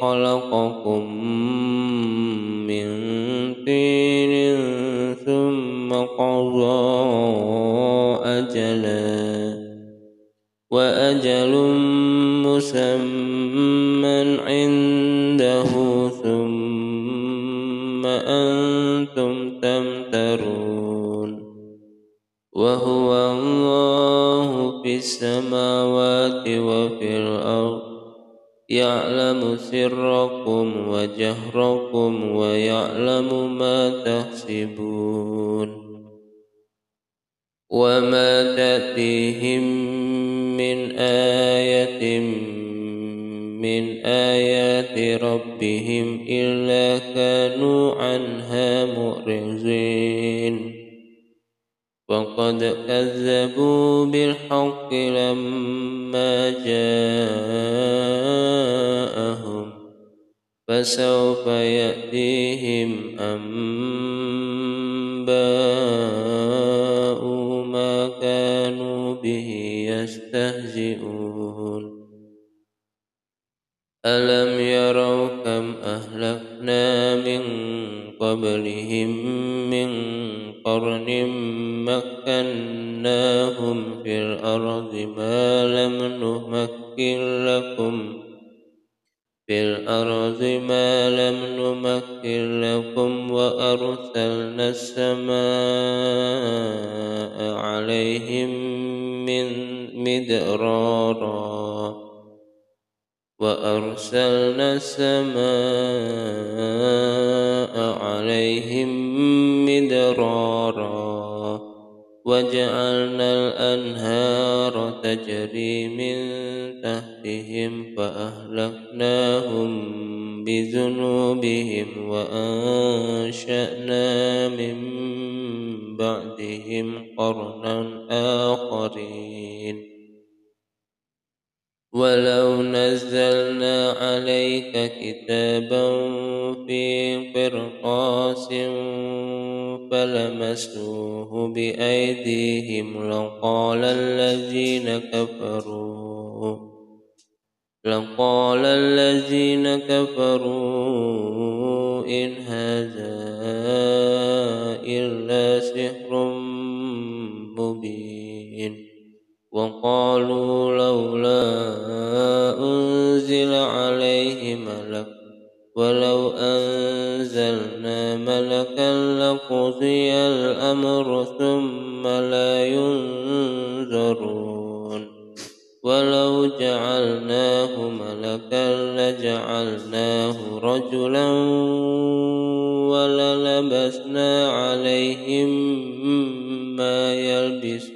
خلقكم من طين ثم قضى أجلا وأجل مسمى عنده ثم أنتم تمترون وهو الله في السماوات وفي الأرض يعلم سركم وجهركم ويعلم ما تحسبون وما تأتيهم من آية من آيات ربهم إلا كانوا عنها مؤرزين وقد كذبوا بالحق لما جاءهم فسوف يأتيهم أنباء ما كانوا به يستهزئون. ألم يروا كم أهلكنا من قبلهم من قرن مكناهم في الأرض ما لم نمكن لكم في الأرض ما لم نمكن لكم وأرسلنا السماء عليهم من مدرارا وأرسلنا السماء عليهم مدرارا وجعلنا الأنهار تجري من تحتهم فأهلكناهم بذنوبهم وأنشأنا من بعدهم قرنا آخرين. ولو نزلنا عليك كتابا في قرطاس فلمسوه بأيديهم لقال الذين كفروا لقال الذين كفروا إن هذا إلا سحر مبين وقالوا لولا أنزل عليه ملك ولو لقضي الأمر ثم لا ينظرون ولو جعلناه ملكا لجعلناه رجلا وللبسنا عليهم ما يلبسون.